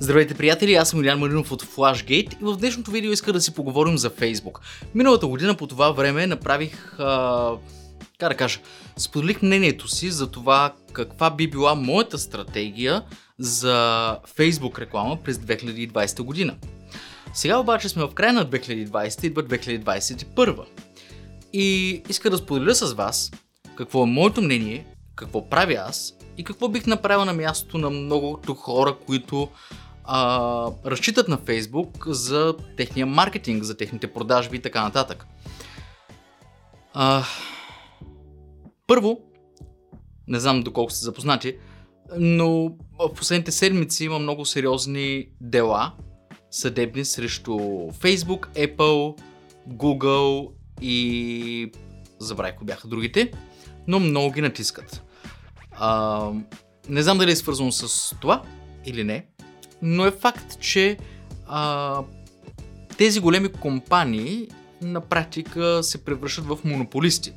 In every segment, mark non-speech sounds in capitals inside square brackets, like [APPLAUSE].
Здравейте, приятели! Аз съм Илян Маринов от Flashgate и в днешното видео иска да си поговорим за Facebook. Миналата година по това време направих, а, как да кажа, споделих мнението си за това каква би била моята стратегия за Facebook реклама през 2020 година. Сега обаче сме в края на 2020 и идва 2021. И иска да споделя с вас какво е моето мнение, какво правя аз и какво бих направил на мястото на многото хора, които а, разчитат на Фейсбук за техния маркетинг, за техните продажби и така нататък. А, първо, не знам доколко сте запознати, но в последните седмици има много сериозни дела съдебни срещу Facebook, Apple, Google и забравих кои бяха другите, но много ги натискат. А, не знам дали е свързано с това или не, но е факт, че а, тези големи компании на практика се превръщат в монополисти.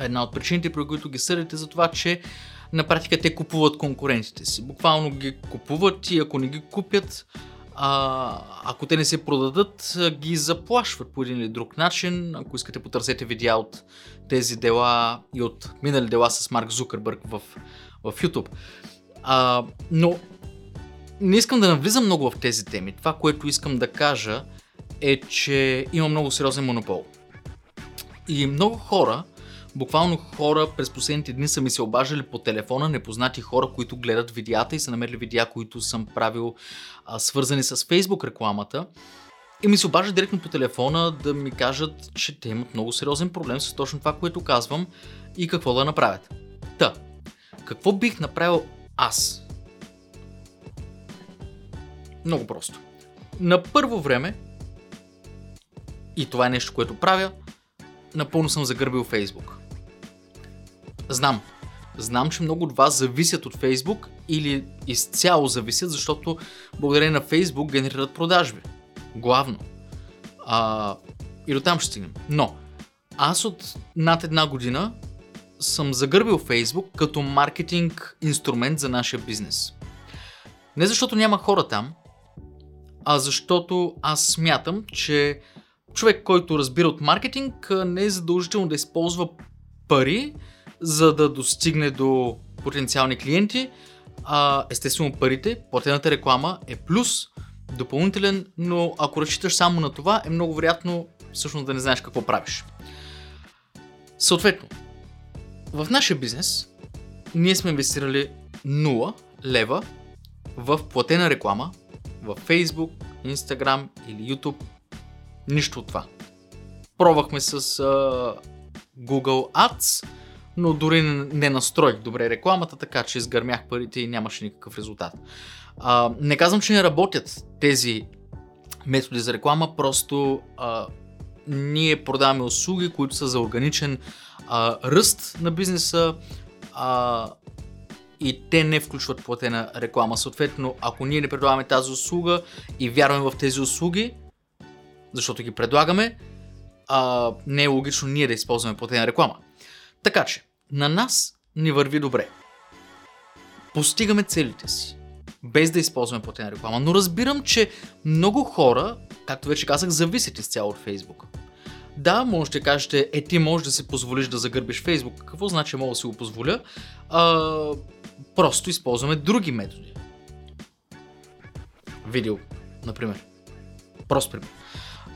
Една от причините, при които ги съдите, за това, че на практика те купуват конкурентите си. Буквално ги купуват и ако не ги купят, а, ако те не се продадат, ги заплашват по един или друг начин. Ако искате, потърсете видеа от тези дела и от минали дела с Марк Зукърбърг в, в YouTube. А, но не искам да навлизам много в тези теми. Това, което искам да кажа е, че има много сериозен монопол. И много хора, буквално хора през последните дни са ми се обаждали по телефона, непознати хора, които гледат видеята и са намерили видеа, които съм правил а, свързани с Facebook рекламата. И ми се обаждат директно по телефона да ми кажат, че те имат много сериозен проблем с точно това, което казвам и какво да направят. Та, какво бих направил аз много просто. На първо време, и това е нещо, което правя, напълно съм загърбил Фейсбук. Знам. Знам, че много от вас зависят от Фейсбук или изцяло зависят, защото благодарение на Фейсбук генерират продажби. Главно. А, и до там ще стигнем. Но, аз от над една година съм загърбил Фейсбук като маркетинг инструмент за нашия бизнес. Не защото няма хора там, а защото аз смятам, че човек, който разбира от маркетинг, не е задължително да използва пари, за да достигне до потенциални клиенти. А, естествено парите, платената реклама е плюс, допълнителен, но ако разчиташ само на това, е много вероятно всъщност да не знаеш какво правиш. Съответно, в нашия бизнес ние сме инвестирали 0 лева в платена реклама в Facebook, Instagram или YouTube. Нищо от това. Пробвахме с uh, Google Ads, но дори не настроих добре рекламата, така че изгърмях парите и нямаше никакъв резултат. Uh, не казвам, че не работят тези методи за реклама, просто uh, ние продаваме услуги, които са за органичен uh, ръст на бизнеса, uh, и те не включват платена реклама. Съответно, ако ние не предлагаме тази услуга и вярваме в тези услуги, защото ги предлагаме, а, не е логично ние да използваме платена реклама. Така че, на нас ни върви добре. Постигаме целите си, без да използваме платена реклама. Но разбирам, че много хора, както вече казах, зависят изцяло от Facebook. Да, може да кажете, е ти можеш да си позволиш да загърбиш Facebook. Какво значи мога да си го позволя? А, просто използваме други методи. Видео, например. Просто пример.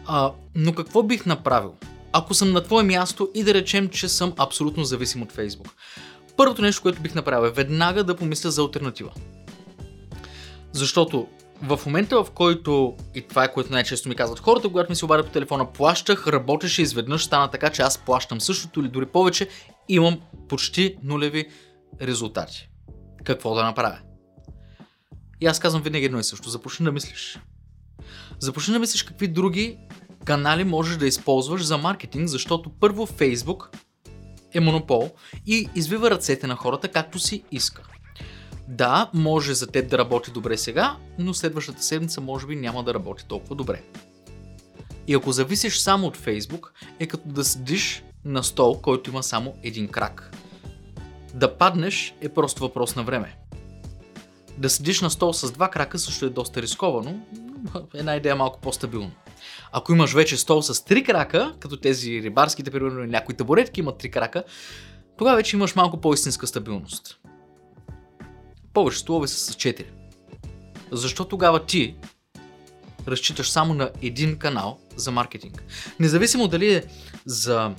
А, но какво бих направил? Ако съм на твое място и да речем, че съм абсолютно зависим от Facebook. Първото нещо, което бих направил е веднага да помисля за альтернатива. Защото в момента, в който, и това е което най-често ми казват хората, когато ми се обадят по телефона, плащах, работеше изведнъж, стана така, че аз плащам същото или дори повече, имам почти нулеви резултати. Какво да направя? И аз казвам винаги едно и също. Започни да мислиш. Започни да мислиш какви други канали можеш да използваш за маркетинг, защото първо Facebook е монопол и извива ръцете на хората както си иска. Да, може за теб да работи добре сега, но следващата седмица може би няма да работи толкова добре. И ако зависиш само от Facebook, е като да седиш на стол, който има само един крак. Да паднеш е просто въпрос на време. Да седиш на стол с два крака също е доста рисковано. Една идея е малко по-стабилна. Ако имаш вече стол с три крака, като тези рибарските, примерно някои табуретки имат три крака, тогава вече имаш малко по-истинска стабилност. Повече столове са с 4. Защо тогава ти разчиташ само на един канал за маркетинг? Независимо дали е за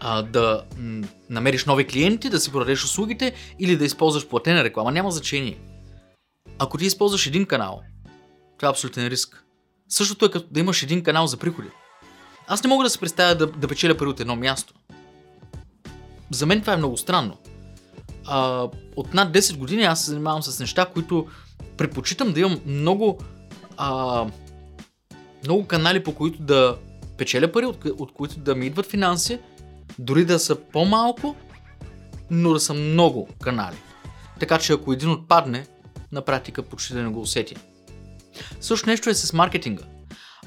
а, да м- намериш нови клиенти, да си продадеш услугите или да използваш платена реклама, няма значение. Ако ти използваш един канал, това е абсолютен риск. Същото е като да имаш един канал за приходи. Аз не мога да се представя да, да печеля пари от едно място. За мен това е много странно. А, от над 10 години аз се занимавам с неща, които предпочитам да имам много, а, много канали, по които да печеля пари, от, от които да ми идват финанси, дори да са по-малко, но да са много канали. Така че ако един отпадне, на практика почти да не го усети. Също нещо е с маркетинга.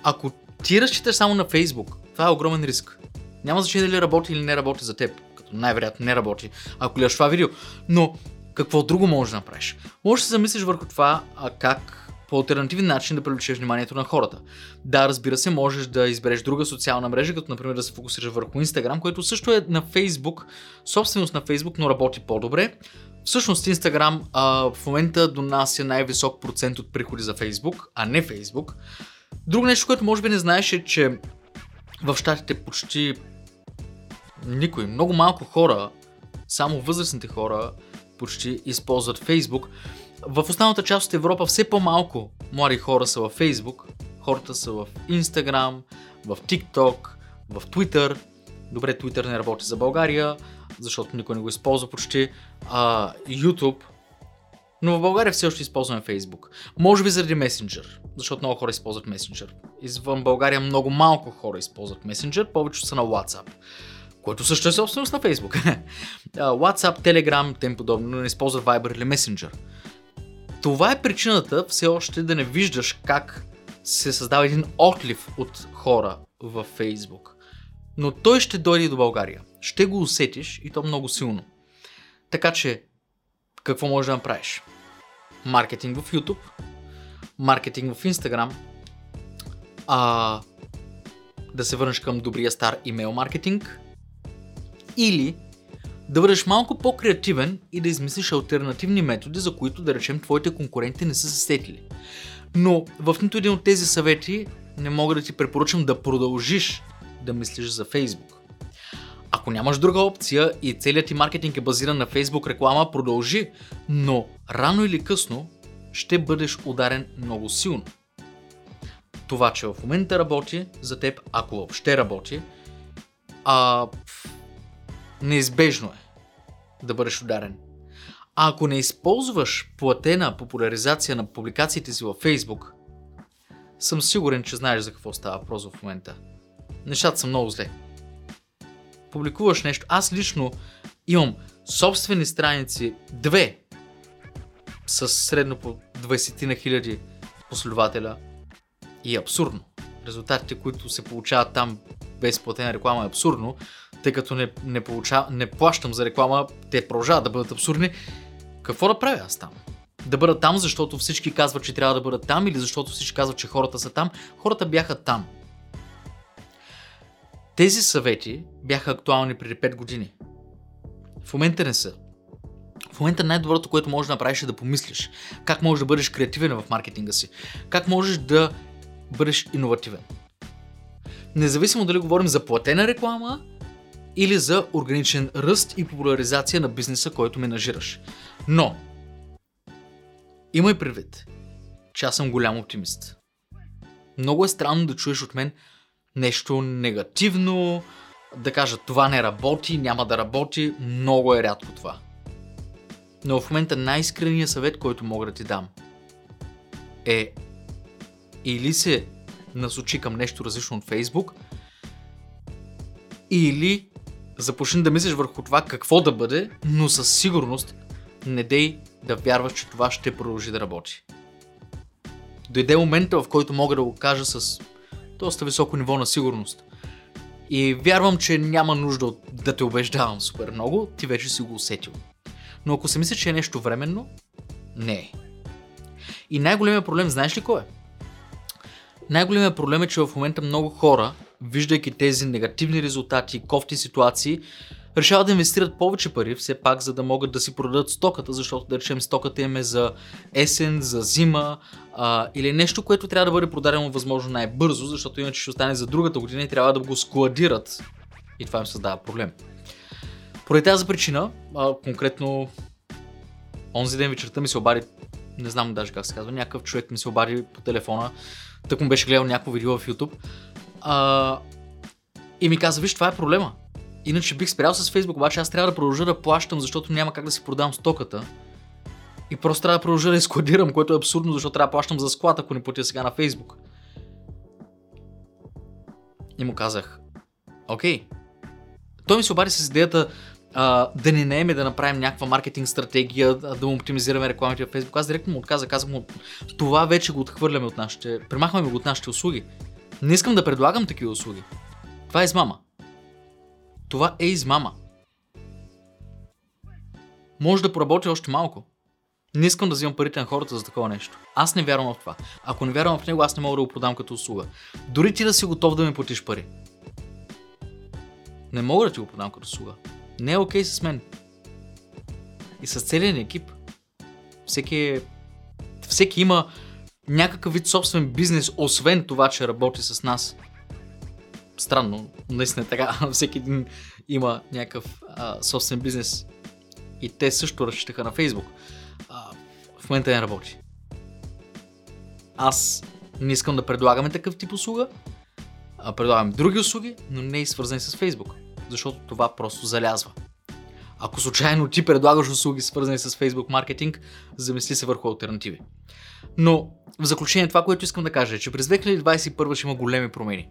Ако ти разчиташ само на Facebook, това е огромен риск. Няма значение дали работи или не работи за теб, като най-вероятно не работи, ако гледаш това видео. Но какво друго можеш да направиш? Можеш да се замислиш върху това а как по альтернативен начин да привлечеш вниманието на хората. Да, разбира се, можеш да избереш друга социална мрежа, като например да се фокусираш върху Instagram, което също е на Facebook, собственост на Facebook, но работи по-добре. Всъщност Instagram а, в момента донася най-висок процент от приходи за Facebook, а не Facebook. Друго нещо, което може би не знаеш е, че в щатите почти никой, много малко хора, само възрастните хора почти използват Facebook. В останалата част от Европа все по-малко млади хора са във Facebook, хората са в Instagram, в TikTok, в Twitter. Добре, Twitter не работи за България, защото никой не го използва почти. А, YouTube. Но в България все още използваме Facebook. Може би заради Messenger, защото много хора използват Messenger. Извън България много малко хора използват Messenger, повечето са на WhatsApp което също е собственост на Facebook. [LAUGHS] WhatsApp, Telegram, тем подобно, но не използват Viber или Messenger. Това е причината все още да не виждаш как се създава един отлив от хора във Facebook. Но той ще дойде до България. Ще го усетиш и то много силно. Така че, какво можеш да направиш? Маркетинг в YouTube, маркетинг в Instagram, а, да се върнеш към добрия стар имейл маркетинг или да бъдеш малко по-креативен и да измислиш альтернативни методи, за които да речем твоите конкуренти не са се сетили. Но в нито един от тези съвети не мога да ти препоръчам да продължиш да мислиш за Facebook. Ако нямаш друга опция и целият ти маркетинг е базиран на Facebook реклама, продължи, но рано или късно ще бъдеш ударен много силно. Това, че в момента работи за теб, ако въобще работи, а, неизбежно е да бъдеш ударен. А ако не използваш платена популяризация на публикациите си във Facebook, съм сигурен, че знаеш за какво става въпрос в момента. Нещата са много зле. Публикуваш нещо. Аз лично имам собствени страници, две, с средно по 20 на хиляди последователя и е абсурдно. Резултатите, които се получават там без платена реклама е абсурдно, тъй като не, не, получа, не плащам за реклама, те продължават да бъдат абсурдни. Какво да правя аз там? Да бъда там, защото всички казват, че трябва да бъдат там или защото всички казват, че хората са там. Хората бяха там. Тези съвети бяха актуални преди 5 години. В момента не са. В момента най-доброто, което можеш да направиш е да помислиш как можеш да бъдеш креативен в маркетинга си, как можеш да бъдеш иновативен. Независимо дали говорим за платена реклама или за органичен ръст и популяризация на бизнеса, който менажираш. Но, имай предвид, че аз съм голям оптимист. Много е странно да чуеш от мен нещо негативно, да кажа това не работи, няма да работи, много е рядко това. Но в момента най-искреният съвет, който мога да ти дам е или се насочи към нещо различно от Facebook, или започни да мислиш върху това какво да бъде, но със сигурност не дей да вярваш, че това ще продължи да работи. Дойде момента, в който мога да го кажа с доста високо ниво на сигурност. И вярвам, че няма нужда да те убеждавам супер много, ти вече си го усетил. Но ако се мисля, че е нещо временно, не е. И най-големият проблем, знаеш ли кой е? Най-големият проблем е, че в момента много хора, виждайки тези негативни резултати, кофти ситуации, решават да инвестират повече пари, все пак, за да могат да си продадат стоката, защото да речем стоката им е за есен, за зима а, или нещо, което трябва да бъде продадено възможно най-бързо, защото иначе ще остане за другата година и трябва да го складират. И това им създава проблем. Поради тази причина, а, конкретно онзи ден вечерта ми се обади, не знам даже как се казва, някакъв човек ми се обади по телефона, тък му беше гледал някакво видео в YouTube а, и ми каза, виж, това е проблема. Иначе бих спрял с Facebook, обаче аз трябва да продължа да плащам, защото няма как да си продам стоката. И просто трябва да продължа да складирам, което е абсурдно, защото трябва да плащам за склад, ако не платя сега на Facebook. И му казах, окей. Той ми се обади с идеята а, да не наеме да направим някаква маркетинг стратегия, да му оптимизираме рекламите в Facebook. Аз директно му отказах, казах му, това вече го отхвърляме от нашите, премахваме го от нашите услуги. Не искам да предлагам такива услуги. Това е измама. Това е измама. Може да поработи още малко. Не искам да взимам парите на хората за такова нещо. Аз не вярвам в това. Ако не вярвам в него, аз не мога да го продам като услуга. Дори ти да си готов да ми платиш пари. Не мога да ти го продам като услуга. Не е окей okay с мен. И с целият екип. Всеки, е... всеки има някакъв вид собствен бизнес, освен това, че работи с нас странно, наистина така, [LAUGHS] всеки един има някакъв а, собствен бизнес и те също разчитаха на Фейсбук. А, в момента не работи. Аз не искам да предлагаме такъв тип услуга, а предлагам други услуги, но не и свързани с Фейсбук, защото това просто залязва. Ако случайно ти предлагаш услуги свързани с Facebook маркетинг, замисли се върху альтернативи. Но в заключение това, което искам да кажа е, че през 2021 ще има големи промени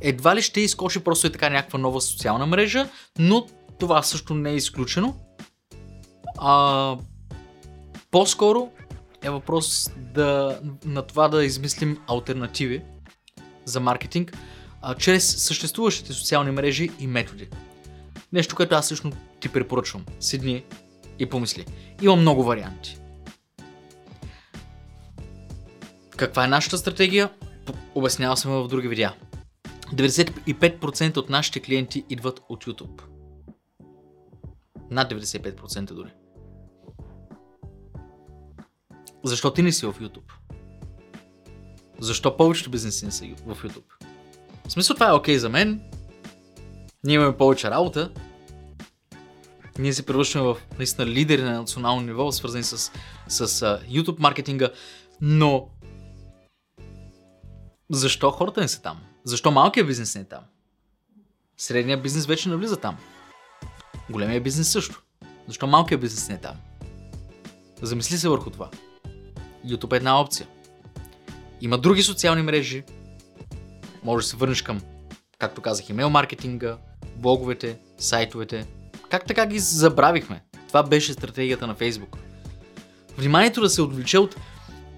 едва ли ще изкоши просто е така някаква нова социална мрежа, но това също не е изключено. А, по-скоро е въпрос да, на това да измислим альтернативи за маркетинг а, чрез съществуващите социални мрежи и методи. Нещо, което аз лично ти препоръчвам. Седни и помисли. Има много варианти. Каква е нашата стратегия? Обяснявал съм в други видеа. 95% от нашите клиенти идват от YouTube. Над 95% дори. Защо ти не си в YouTube? Защо повечето бизнеси не са в YouTube? В смисъл това е окей okay за мен. Ние имаме повече работа. Ние се превръщаме в наистина лидери на национално ниво, свързани с, с uh, YouTube маркетинга. Но защо хората не са там? Защо малкият бизнес не е там? Средният бизнес вече навлиза там. Големия бизнес също. Защо малкият бизнес не е там? Замисли се върху това. YouTube е една опция. Има други социални мрежи. Може да се върнеш към, както казах, имейл маркетинга, блоговете, сайтовете. Как така ги забравихме? Това беше стратегията на Facebook. Вниманието да се отвлече от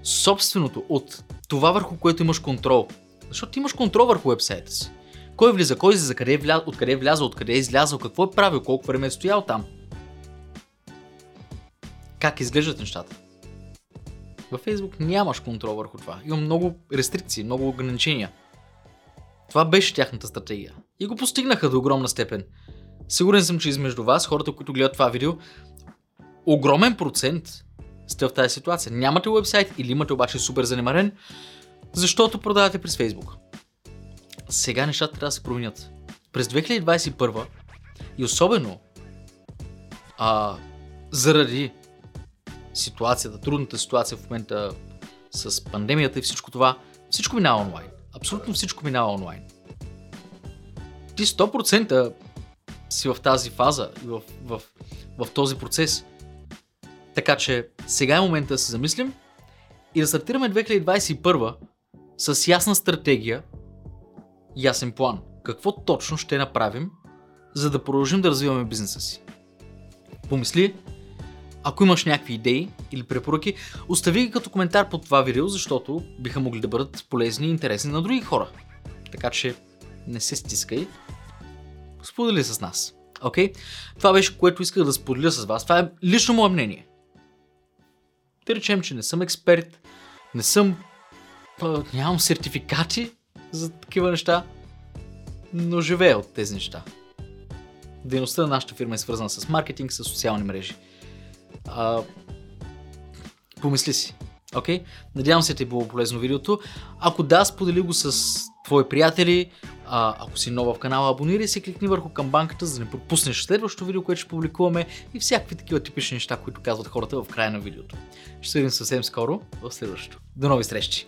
собственото, от това върху което имаш контрол – защото ти имаш контрол върху вебсайта си. Кой влиза, кой излиза, къде е вля... откъде е влязъл, откъде е излязъл, какво е правил, колко време е стоял там. Как изглеждат нещата. Във Facebook нямаш контрол върху това. Има много рестрикции, много ограничения. Това беше тяхната стратегия. И го постигнаха до огромна степен. Сигурен съм, че измежду вас, хората, които гледат това видео, огромен процент сте в тази ситуация. Нямате вебсайт или имате обаче супер занимарен, защото продавате през Facebook. Сега нещата трябва да се променят. През 2021 и особено а, заради ситуацията, трудната ситуация в момента с пандемията и всичко това, всичко минава онлайн. Абсолютно всичко минава онлайн. Ти 100% си в тази фаза в, в, в този процес. Така че сега е момента да се замислим и да стартираме 2021 с ясна стратегия, ясен план. Какво точно ще направим, за да продължим да развиваме бизнеса си? Помисли, ако имаш някакви идеи или препоръки, остави ги като коментар под това видео, защото биха могли да бъдат полезни и интересни на други хора. Така че не се стискай, сподели с нас. Окей? Okay? Това беше което исках да споделя с вас. Това е лично мое мнение. Да речем, че не съм експерт, не съм, нямам сертификати за такива неща, но живея от тези неща. Дейността на нашата фирма е свързана с маркетинг, с социални мрежи. А, помисли си. Окей? Okay? Надявам се ти е било полезно видеото. Ако да, сподели го с твои приятели. А, ако си нова в канала, абонирай се, кликни върху камбанката, за да не пропуснеш следващото видео, което ще публикуваме и всякакви такива типични неща, които казват хората в края на видеото. Ще се видим съвсем скоро в следващото. До нови срещи!